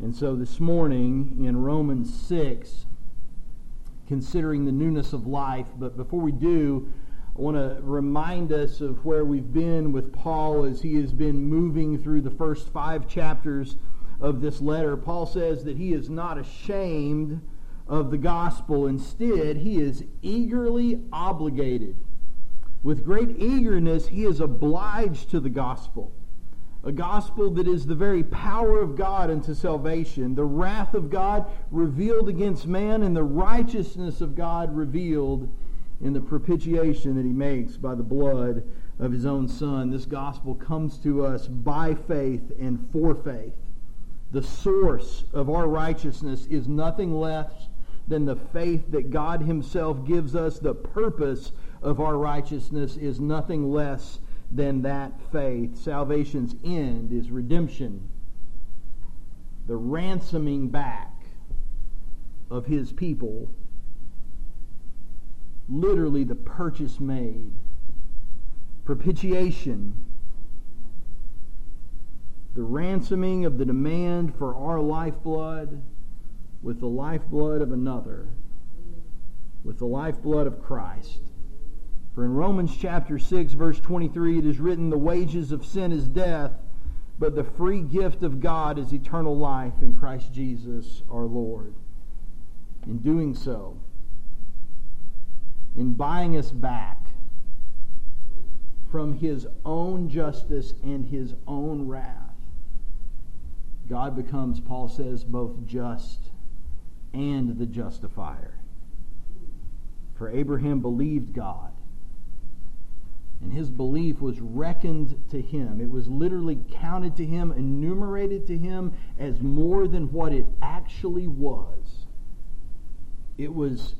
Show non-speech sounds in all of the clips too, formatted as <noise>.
And so this morning in Romans 6, considering the newness of life, but before we do, I want to remind us of where we've been with Paul as he has been moving through the first five chapters of this letter. Paul says that he is not ashamed of the gospel. Instead, he is eagerly obligated. With great eagerness, he is obliged to the gospel a gospel that is the very power of God unto salvation, the wrath of God revealed against man, and the righteousness of God revealed in the propitiation that he makes by the blood of his own Son. This gospel comes to us by faith and for faith. The source of our righteousness is nothing less than the faith that God himself gives us. The purpose of our righteousness is nothing less than that faith. Salvation's end is redemption, the ransoming back of his people, literally the purchase made, propitiation, the ransoming of the demand for our lifeblood with the lifeblood of another, with the lifeblood of Christ. For in Romans chapter 6, verse 23, it is written, The wages of sin is death, but the free gift of God is eternal life in Christ Jesus our Lord. In doing so, in buying us back from his own justice and his own wrath, God becomes, Paul says, both just and the justifier. For Abraham believed God and his belief was reckoned to him. It was literally counted to him, enumerated to him as more than what it actually was. It was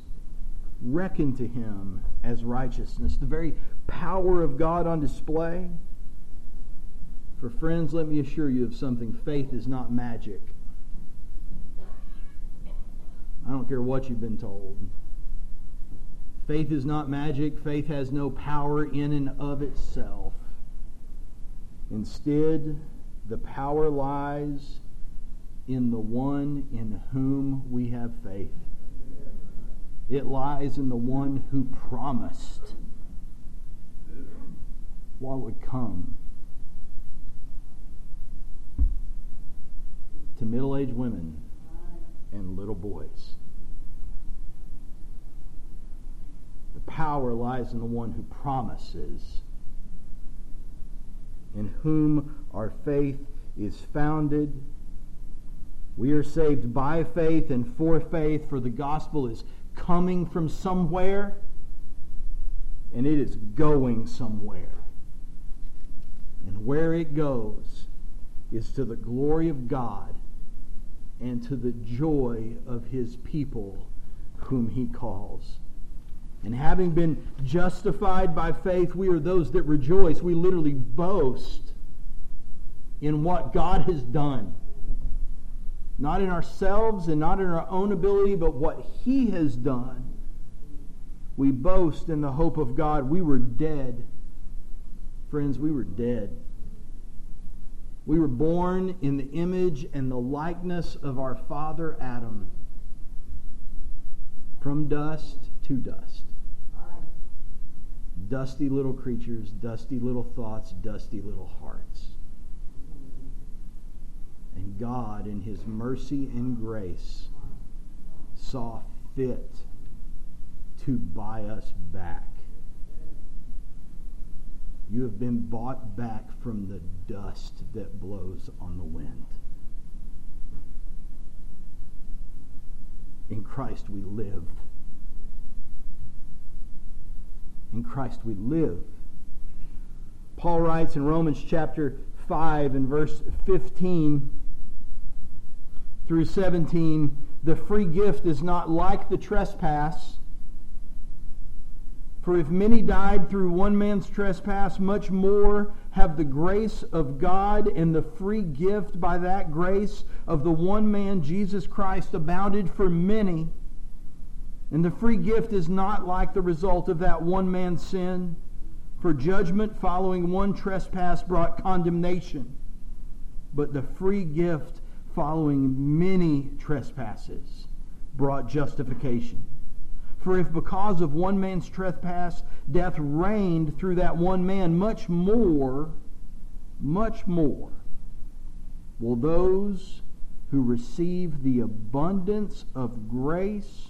reckoned to him as righteousness, the very power of God on display. For friends, let me assure you of something faith is not magic. I don't care what you've been told. Faith is not magic. Faith has no power in and of itself. Instead, the power lies in the one in whom we have faith. It lies in the one who promised what would come to middle aged women and little boys. Power lies in the one who promises, in whom our faith is founded. We are saved by faith and for faith, for the gospel is coming from somewhere and it is going somewhere. And where it goes is to the glory of God and to the joy of his people whom he calls. And having been justified by faith, we are those that rejoice. We literally boast in what God has done. Not in ourselves and not in our own ability, but what He has done. We boast in the hope of God. We were dead. Friends, we were dead. We were born in the image and the likeness of our father Adam. From dust to dust dusty little creatures, dusty little thoughts, dusty little hearts. And God, in His mercy and grace, saw fit to buy us back. You have been bought back from the dust that blows on the wind. In Christ we live. In Christ we live. Paul writes in Romans chapter 5 and verse 15 through 17 the free gift is not like the trespass. For if many died through one man's trespass, much more have the grace of God and the free gift by that grace of the one man, Jesus Christ, abounded for many. And the free gift is not like the result of that one man's sin. For judgment following one trespass brought condemnation. But the free gift following many trespasses brought justification. For if because of one man's trespass death reigned through that one man, much more, much more will those who receive the abundance of grace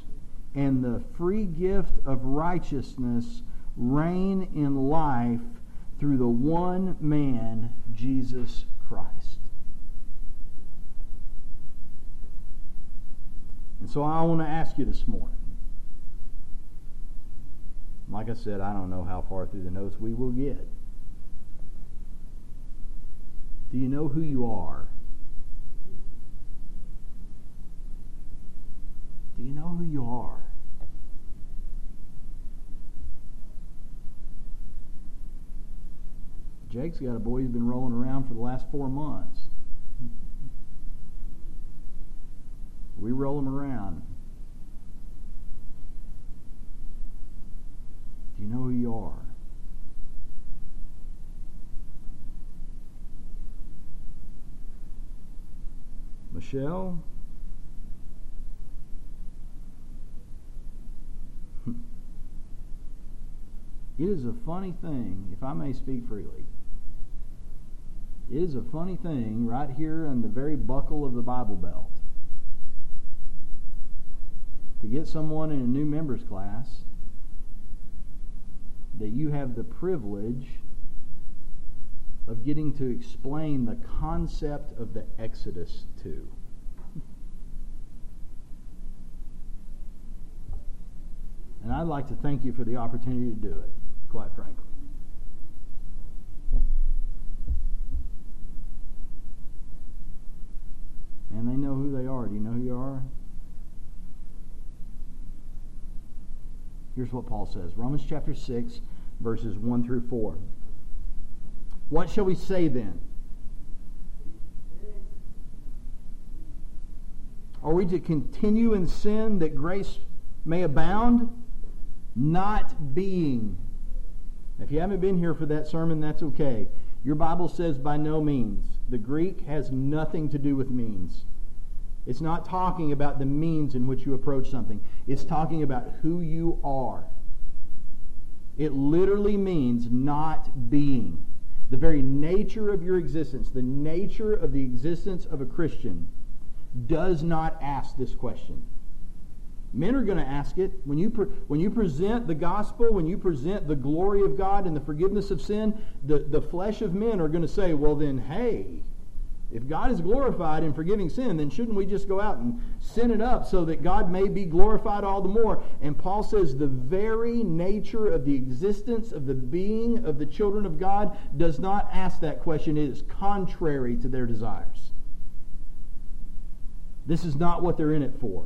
and the free gift of righteousness reign in life through the one man, Jesus Christ. And so I want to ask you this morning. Like I said, I don't know how far through the notes we will get. Do you know who you are? Do you know who you are? Jake's got a boy who's been rolling around for the last four months. We roll him around. Do you know who you are? Michelle? <laughs> It is a funny thing, if I may speak freely. It is a funny thing right here on the very buckle of the Bible Belt to get someone in a new members class that you have the privilege of getting to explain the concept of the Exodus to. And I'd like to thank you for the opportunity to do it, quite frankly. And they know who they are. Do you know who you are? Here's what Paul says Romans chapter 6, verses 1 through 4. What shall we say then? Are we to continue in sin that grace may abound? Not being. If you haven't been here for that sermon, that's okay. Your Bible says by no means. The Greek has nothing to do with means. It's not talking about the means in which you approach something, it's talking about who you are. It literally means not being. The very nature of your existence, the nature of the existence of a Christian, does not ask this question. Men are going to ask it. When you, pre- when you present the gospel, when you present the glory of God and the forgiveness of sin, the, the flesh of men are going to say, well, then, hey, if God is glorified in forgiving sin, then shouldn't we just go out and sin it up so that God may be glorified all the more? And Paul says the very nature of the existence of the being of the children of God does not ask that question. It is contrary to their desires. This is not what they're in it for.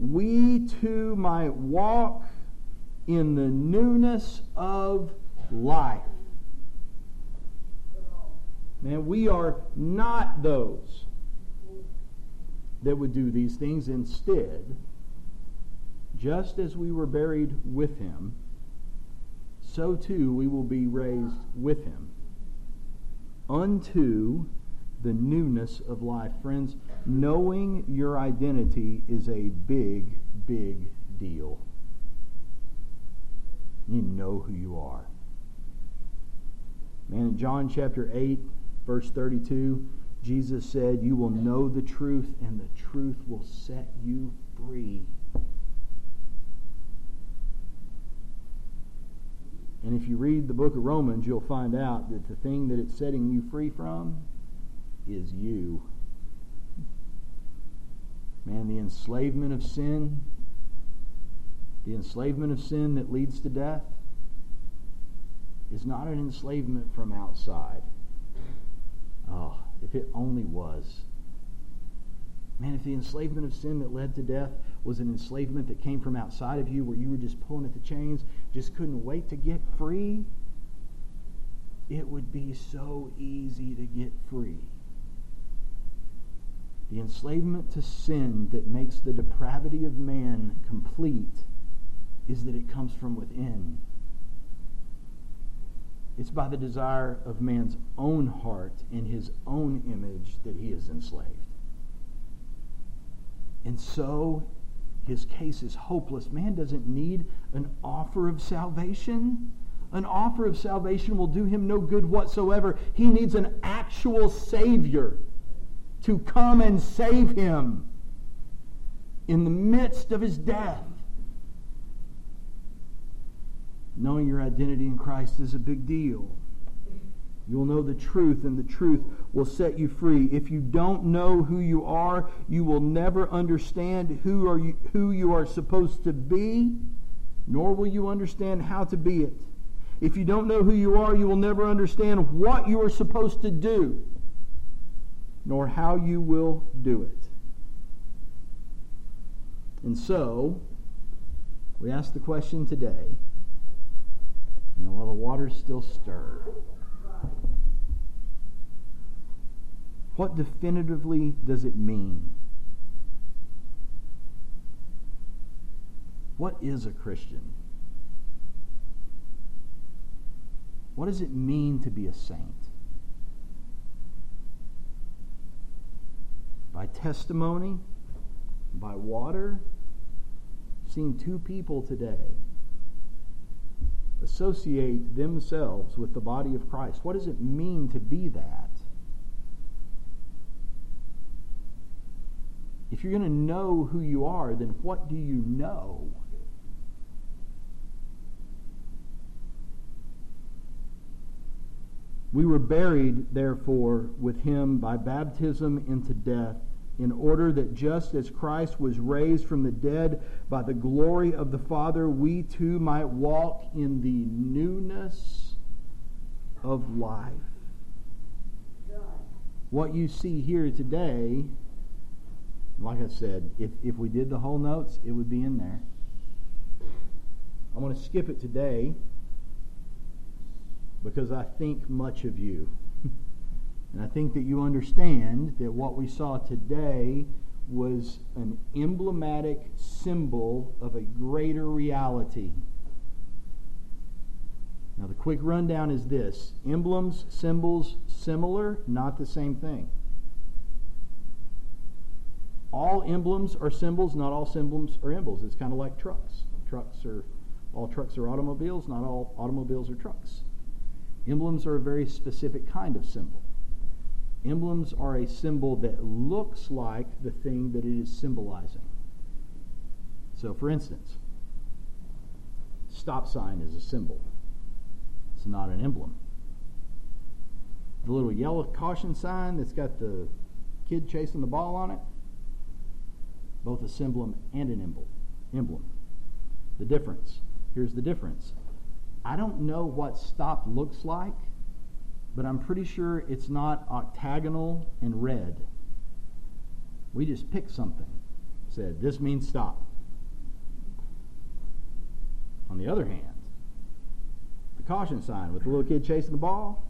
we too might walk in the newness of life. Man, we are not those that would do these things. Instead, just as we were buried with him, so too we will be raised with him unto the newness of life. Friends, knowing your identity is a big, big deal. You know who you are. Man, in John chapter 8, Verse 32, Jesus said, You will know the truth, and the truth will set you free. And if you read the book of Romans, you'll find out that the thing that it's setting you free from is you. Man, the enslavement of sin, the enslavement of sin that leads to death, is not an enslavement from outside. Oh, if it only was. Man, if the enslavement of sin that led to death was an enslavement that came from outside of you where you were just pulling at the chains, just couldn't wait to get free, it would be so easy to get free. The enslavement to sin that makes the depravity of man complete is that it comes from within. It's by the desire of man's own heart in his own image that he is enslaved. And so his case is hopeless. Man doesn't need an offer of salvation. An offer of salvation will do him no good whatsoever. He needs an actual Savior to come and save him in the midst of his death. Knowing your identity in Christ is a big deal. You'll know the truth, and the truth will set you free. If you don't know who you are, you will never understand who, are you, who you are supposed to be, nor will you understand how to be it. If you don't know who you are, you will never understand what you are supposed to do, nor how you will do it. And so, we ask the question today, you know, while the waters still stir, what definitively does it mean? What is a Christian? What does it mean to be a saint? By testimony, by water, seen two people today associate themselves with the body of Christ. What does it mean to be that? If you're going to know who you are, then what do you know? We were buried, therefore, with him by baptism into death, in order that just as Christ was raised from the dead by the glory of the Father, we too might walk in the newness of life. What you see here today, like I said, if, if we did the whole notes, it would be in there. I'm going to skip it today because I think much of you. <laughs> and I think that you understand that what we saw today was an emblematic symbol of a greater reality. Now, the quick rundown is this emblems, symbols, similar, not the same thing. All emblems are symbols, not all symbols are emblems. It's kind of like trucks. Trucks are, all trucks are automobiles, not all automobiles are trucks. Emblems are a very specific kind of symbol. Emblems are a symbol that looks like the thing that it is symbolizing. So, for instance, stop sign is a symbol. It's not an emblem. The little yellow caution sign that's got the kid chasing the ball on it, both a symbol and an emblem. The difference. Here's the difference. I don't know what stop looks like, but I'm pretty sure it's not octagonal and red. We just picked something, said, this means stop. On the other hand, the caution sign with the little kid chasing the ball,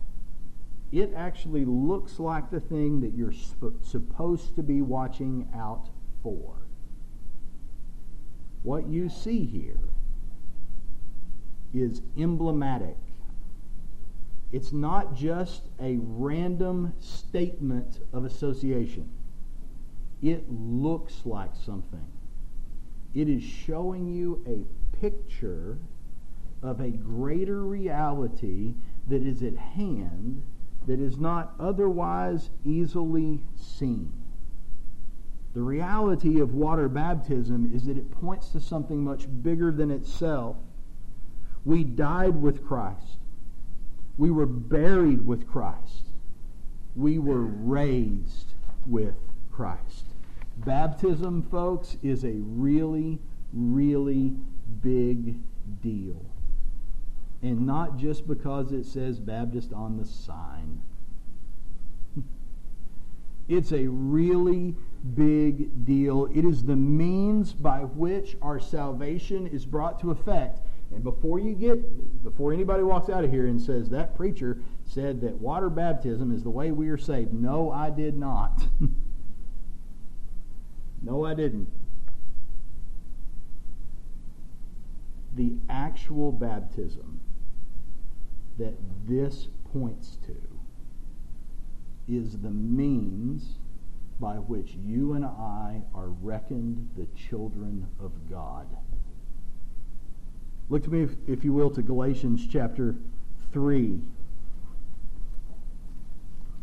it actually looks like the thing that you're sp- supposed to be watching out for. What you see here is emblematic. It's not just a random statement of association. It looks like something. It is showing you a picture of a greater reality that is at hand that is not otherwise easily seen. The reality of water baptism is that it points to something much bigger than itself we died with Christ. We were buried with Christ. We were raised with Christ. Baptism, folks, is a really, really big deal. And not just because it says Baptist on the sign. <laughs> It's a really big deal. It is the means by which our salvation is brought to effect. And before you get, before anybody walks out of here and says, that preacher said that water baptism is the way we are saved. No, I did not. <laughs> no, I didn't. The actual baptism that this points to is the means by which you and I are reckoned the children of God. Look to me, if, if you will, to Galatians chapter 3.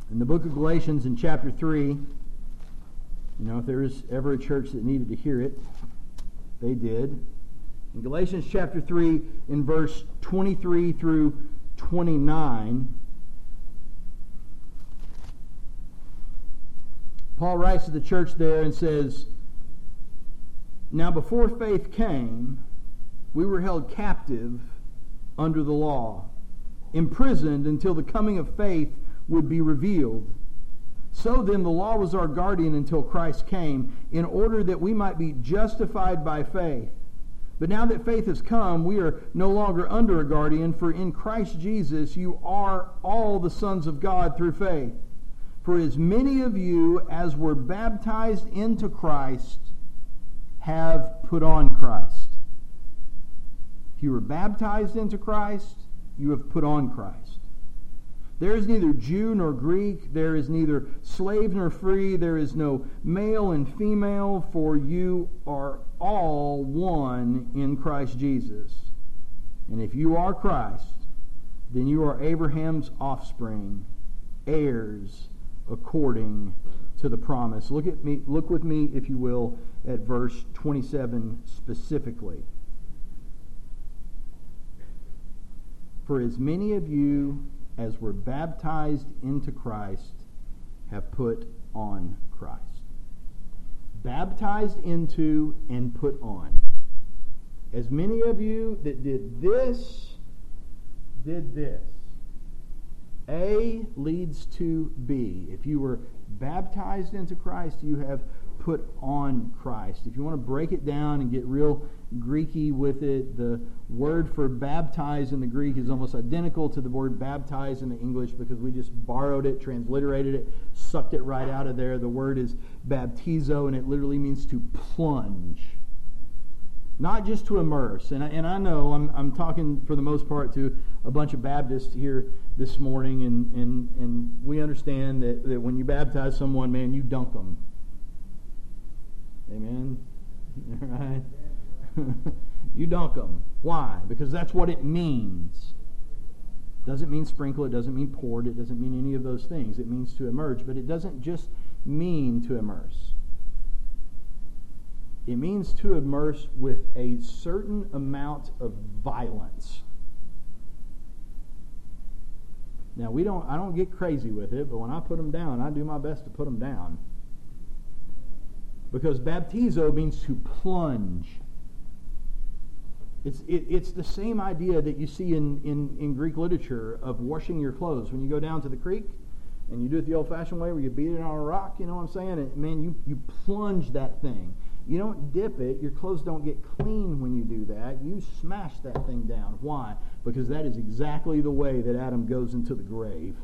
In the book of Galatians, in chapter 3, you know, if there is ever a church that needed to hear it, they did. In Galatians chapter 3, in verse 23 through 29, Paul writes to the church there and says, Now before faith came, we were held captive under the law, imprisoned until the coming of faith would be revealed. So then, the law was our guardian until Christ came, in order that we might be justified by faith. But now that faith has come, we are no longer under a guardian, for in Christ Jesus you are all the sons of God through faith. For as many of you as were baptized into Christ have put on Christ. If you were baptized into Christ, you have put on Christ. There is neither Jew nor Greek, there is neither slave nor free, there is no male and female, for you are all one in Christ Jesus. And if you are Christ, then you are Abraham's offspring, heirs according to the promise. Look at me look with me if you will at verse 27 specifically. For as many of you as were baptized into Christ have put on Christ. Baptized into and put on. As many of you that did this, did this. A leads to B. If you were baptized into Christ, you have put on Christ. If you want to break it down and get real Greeky with it, the word for baptize in the Greek is almost identical to the word baptize in the English because we just borrowed it, transliterated it, sucked it right out of there. The word is baptizo, and it literally means to plunge. Not just to immerse. And I, and I know I'm, I'm talking for the most part to a bunch of Baptists here this morning, and, and, and we understand that, that when you baptize someone, man, you dunk them Amen? <laughs> All right? <laughs> you dunk them. Why? Because that's what it means. Doesn't mean sprinkle, it doesn't mean poured, it doesn't mean any of those things. It means to immerse, but it doesn't just mean to immerse. It means to immerse with a certain amount of violence. Now we don't I don't get crazy with it, but when I put them down, I do my best to put them down. Because baptizo means to plunge. It's, it, it's the same idea that you see in, in, in Greek literature of washing your clothes. When you go down to the creek and you do it the old fashioned way where you beat it on a rock, you know what I'm saying? And, man, you, you plunge that thing. You don't dip it. Your clothes don't get clean when you do that. You smash that thing down. Why? Because that is exactly the way that Adam goes into the grave.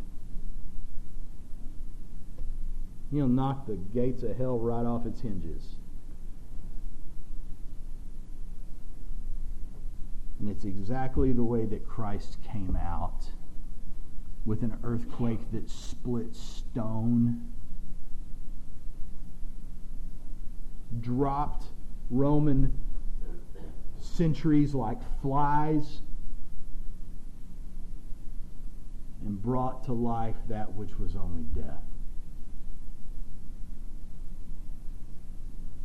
He'll knock the gates of hell right off its hinges. And it's exactly the way that Christ came out with an earthquake that split stone, dropped Roman centuries like flies, and brought to life that which was only death.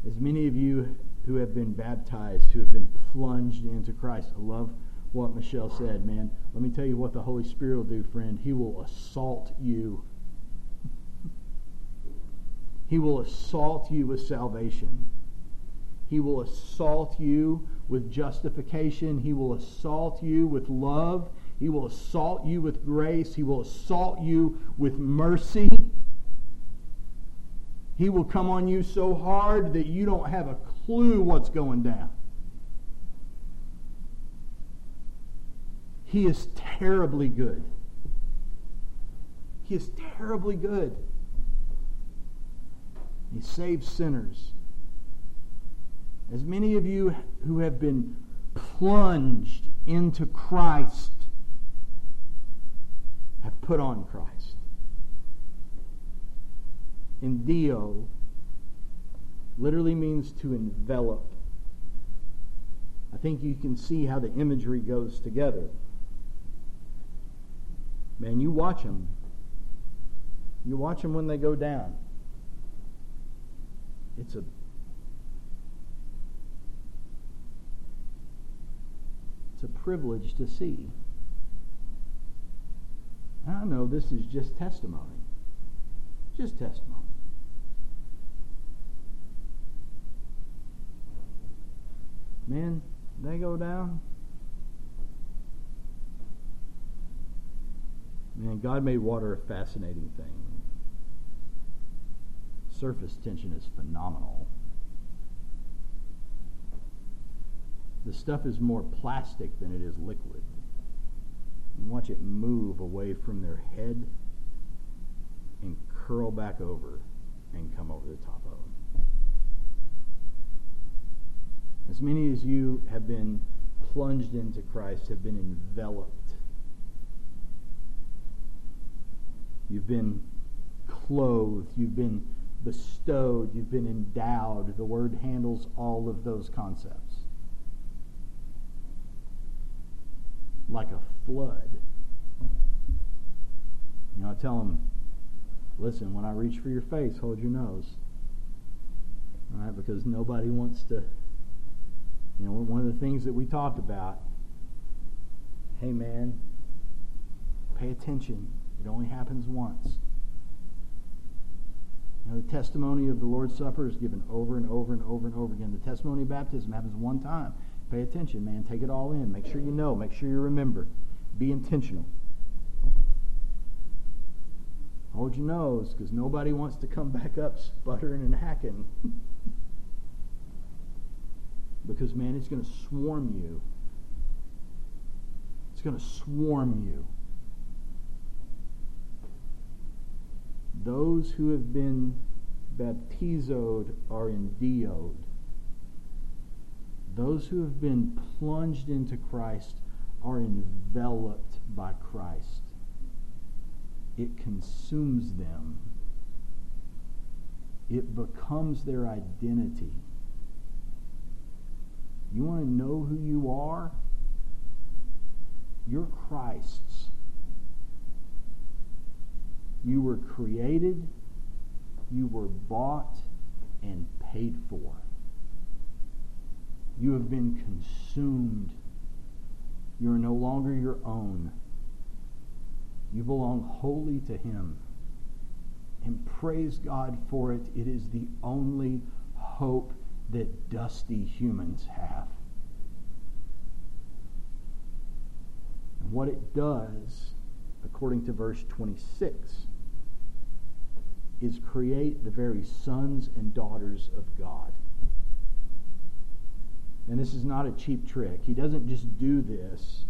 As many of you who have been baptized, who have been plunged into Christ, I love what Michelle said, man. Let me tell you what the Holy Spirit will do, friend. He will assault you. He will assault you with salvation. He will assault you with justification. He will assault you with love. He will assault you with grace. He will assault you with mercy. He will come on you so hard that you don't have a clue what's going down. He is terribly good. He is terribly good. He saves sinners. As many of you who have been plunged into Christ have put on Christ. Endio literally means to envelop. I think you can see how the imagery goes together. Man, you watch them. You watch them when they go down. It's a It's a privilege to see. I know this is just testimony. Just testimony. Man, they go down. Man, God made water a fascinating thing. Surface tension is phenomenal. The stuff is more plastic than it is liquid. And watch it move away from their head and curl back over and come over the top of them. As many as you have been plunged into Christ have been enveloped. You've been clothed. You've been bestowed. You've been endowed. The word handles all of those concepts. like a flood. You know, I tell them, listen, when I reach for your face, hold your nose. All right, because nobody wants to, you know, one of the things that we talked about, hey man, pay attention. It only happens once. You know, the testimony of the Lord's Supper is given over and over and over and over again. The testimony of baptism happens one time. Pay attention, man. Take it all in. Make sure you know. Make sure you remember. Be intentional. Hold your nose because nobody wants to come back up sputtering and hacking. <laughs> because, man, it's going to swarm you. It's going to swarm you. Those who have been baptizoed are endioed. Those who have been plunged into Christ are enveloped by Christ. It consumes them. It becomes their identity. You want to know who you are? You're Christ's. You were created, you were bought, and paid for. You have been consumed. You are no longer your own. You belong wholly to Him. And praise God for it. It is the only hope that dusty humans have. And what it does, according to verse 26, is create the very sons and daughters of God. And this is not a cheap trick. He doesn't just do this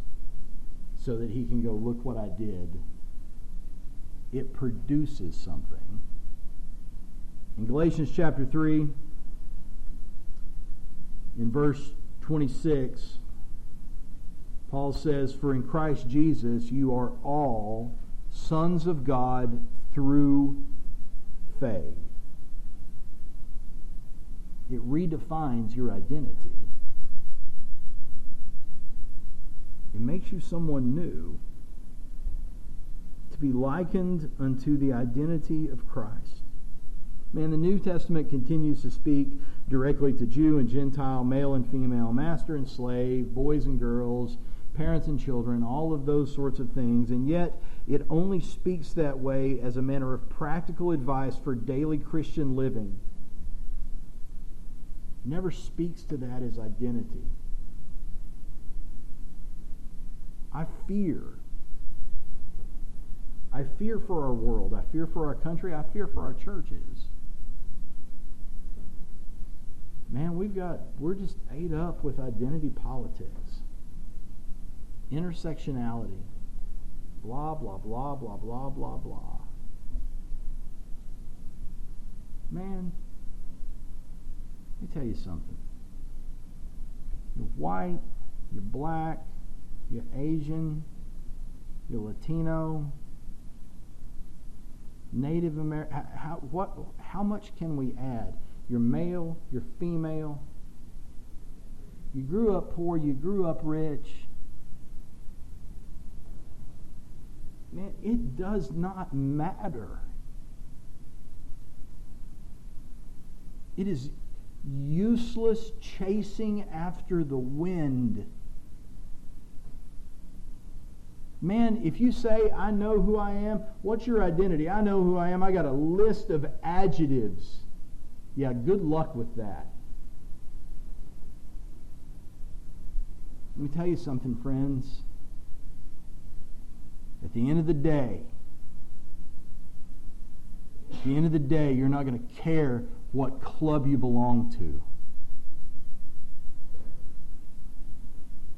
so that he can go, look what I did. It produces something. In Galatians chapter 3, in verse 26, Paul says, For in Christ Jesus you are all sons of God through faith. It redefines your identity. It makes you someone new to be likened unto the identity of Christ. Man, the New Testament continues to speak directly to Jew and Gentile, male and female, master and slave, boys and girls, parents and children, all of those sorts of things. And yet, it only speaks that way as a manner of practical advice for daily Christian living. It never speaks to that as identity. I fear. I fear for our world. I fear for our country. I fear for our churches. We've got, we're just ate up with identity politics, intersectionality, blah, blah, blah, blah, blah, blah, blah. Man, let me tell you something. You're white, you're black, you're Asian, you're Latino, Native American. How, what, how much can we add? You're male, you're female. You grew up poor, you grew up rich. Man, it does not matter. It is useless chasing after the wind. Man, if you say, I know who I am, what's your identity? I know who I am. I got a list of adjectives. Yeah, good luck with that. Let me tell you something, friends. At the end of the day, at the end of the day, you're not going to care what club you belong to.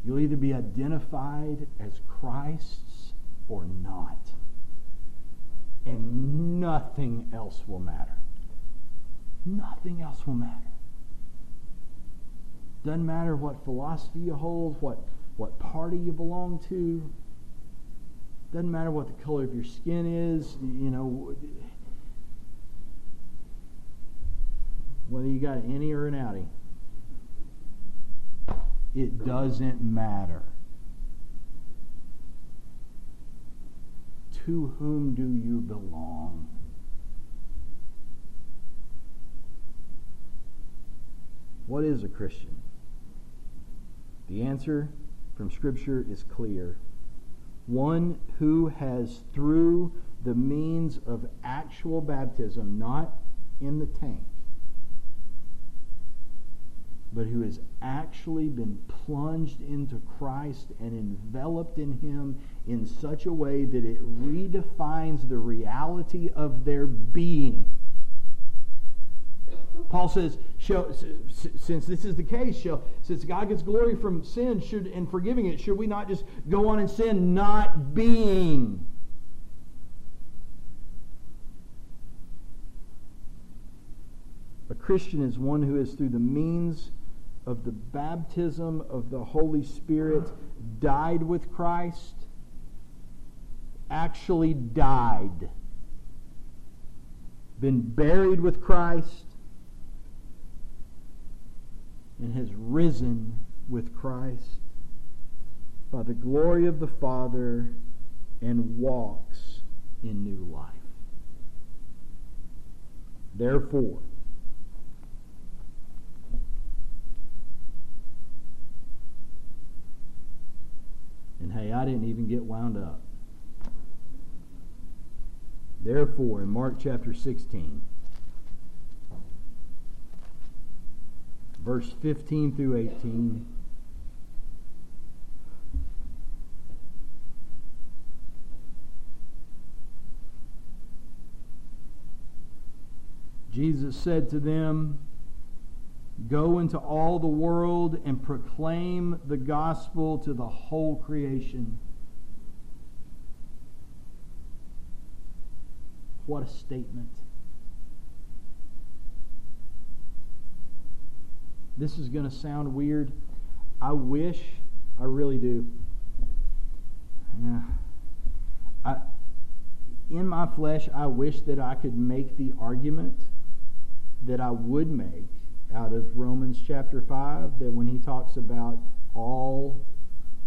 You'll either be identified as Christ's or not. And nothing else will matter. Nothing else will matter. Doesn't matter what philosophy you hold, what, what party you belong to. Doesn't matter what the color of your skin is. You know, whether you got an innie or an outie. It doesn't matter. To whom do you belong? What is a Christian? The answer from Scripture is clear. One who has, through the means of actual baptism, not in the tank, but who has actually been plunged into Christ and enveloped in Him in such a way that it redefines the reality of their being. Paul says, since this is the case, shall, since God gets glory from sin should, and forgiving it, should we not just go on and sin not being? A Christian is one who is through the means of the baptism of the Holy Spirit died with Christ, actually died, been buried with Christ, and has risen with Christ by the glory of the Father and walks in new life. Therefore, And hey, I didn't even get wound up. Therefore, in Mark chapter 16, verse 15 through 18, Jesus said to them, Go into all the world and proclaim the gospel to the whole creation. What a statement. This is going to sound weird. I wish, I really do. Yeah. I, in my flesh, I wish that I could make the argument that I would make out of Romans chapter 5 that when he talks about all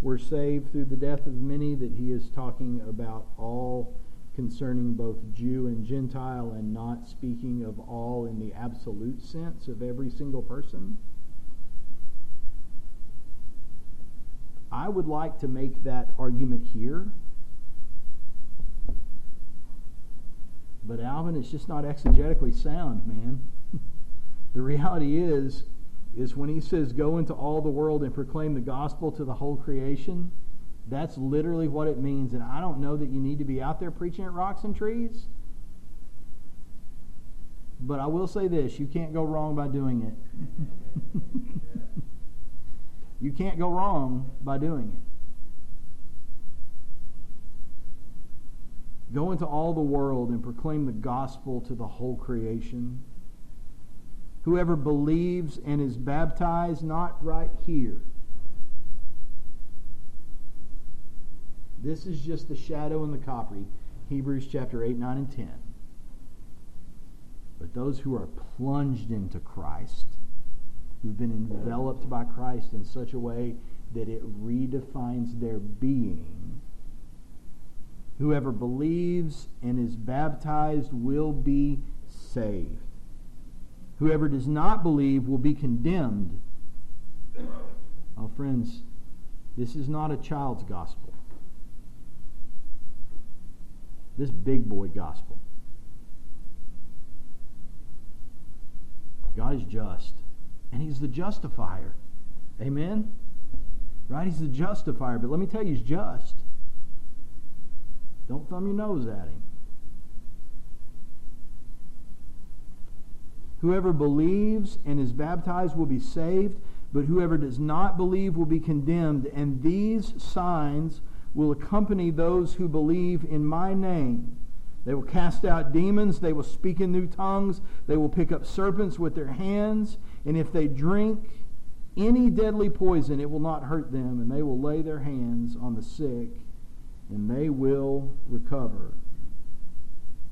were saved through the death of many, that he is talking about all concerning both Jew and Gentile and not speaking of all in the absolute sense of every single person. I would like to make that argument here. But Alvin, it's just not exegetically sound, man. <laughs> The reality is, is when he says, go into all the world and proclaim the gospel to the whole creation, that's literally what it means. And I don't know that you need to be out there preaching at rocks and trees. But I will say this you can't go wrong by doing it. <laughs> you can't go wrong by doing it. Go into all the world and proclaim the gospel to the whole creation. Whoever believes and is baptized, not right here. This is just the shadow and the copy. Hebrews chapter 8, 9, and 10. But those who are plunged into Christ, who've been enveloped by Christ in such a way that it redefines their being, whoever believes and is baptized will be saved. Whoever does not believe will be condemned. Oh, friends, this is not a child's gospel. This big boy gospel. God is just, and He's the justifier. Amen? Right? He's the justifier. But let me tell you, He's just. Don't thumb your nose at Him. Whoever believes and is baptized will be saved, but whoever does not believe will be condemned. And these signs will accompany those who believe in my name. They will cast out demons. They will speak in new tongues. They will pick up serpents with their hands. And if they drink any deadly poison, it will not hurt them. And they will lay their hands on the sick, and they will recover.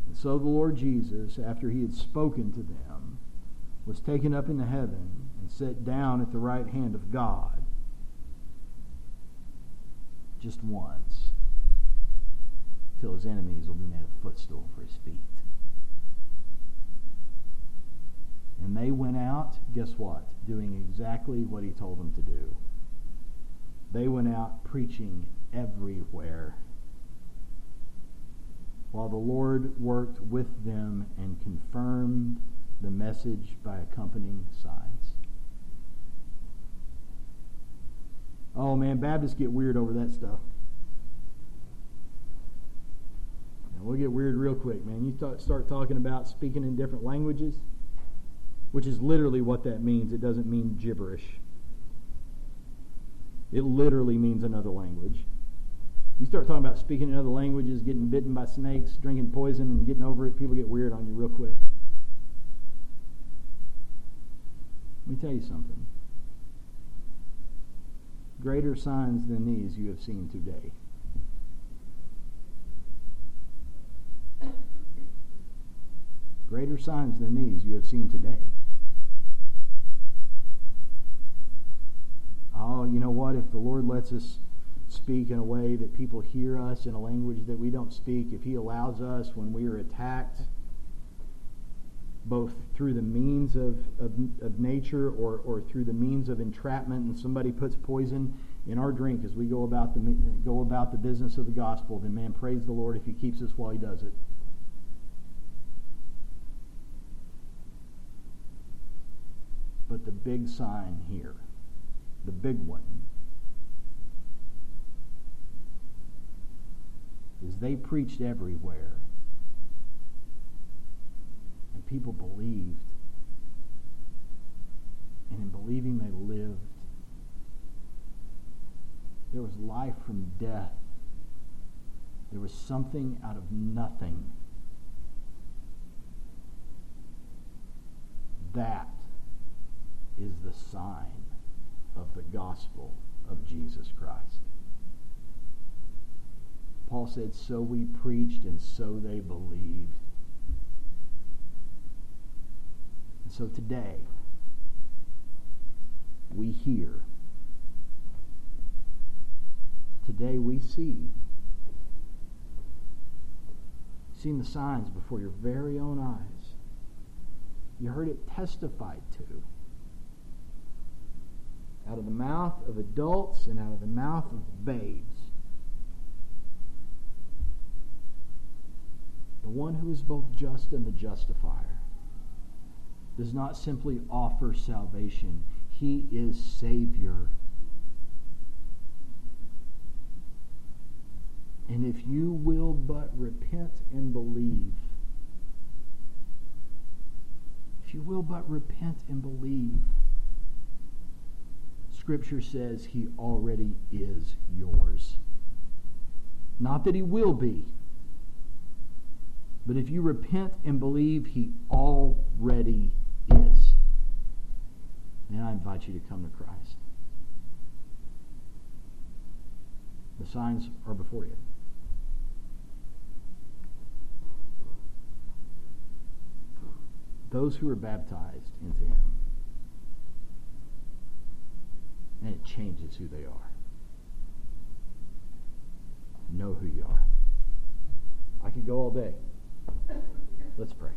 And so the Lord Jesus, after he had spoken to them, was taken up into heaven and set down at the right hand of God just once till his enemies will be made a footstool for his feet. And they went out, guess what? Doing exactly what he told them to do. They went out preaching everywhere while the Lord worked with them and confirmed the message by accompanying signs. Oh man, Baptists get weird over that stuff. And we'll get weird real quick, man. You start talking about speaking in different languages, which is literally what that means. It doesn't mean gibberish. It literally means another language. You start talking about speaking in other languages, getting bitten by snakes, drinking poison, and getting over it, people get weird on you real quick. Let me tell you something. Greater signs than these you have seen today. Greater signs than these you have seen today. Oh, you know what? If the Lord lets us speak in a way that people hear us in a language that we don't speak, if He allows us when we are attacked both through the means of, of, of, nature or, or through the means of entrapment and somebody puts poison in our drink as we go about the go about the business of the gospel then man praise the lord if he keeps us while he does it but the big sign here the big one is they preached everywhere And people believed. And in believing, they lived. There was life from death. There was something out of nothing. That is the sign of the gospel of Jesus Christ. Paul said, So we preached, and so they believed. And so today, we hear. Today we see. Seen the signs before your very own eyes. You heard it testified to. Out of the mouth of adults and out of the mouth of babes. The one who is both just and the justifier does not simply offer salvation, He is Savior. And if you will but repent and believe, If you will but repent and believe, Scripture says he already is yours. Not that he will be, but if you repent and believe, he already is. And I invite you to come to Christ. The signs are before you. Those who are baptized into him. And it changes who they are. Know who you are. I could go all day. Let's pray.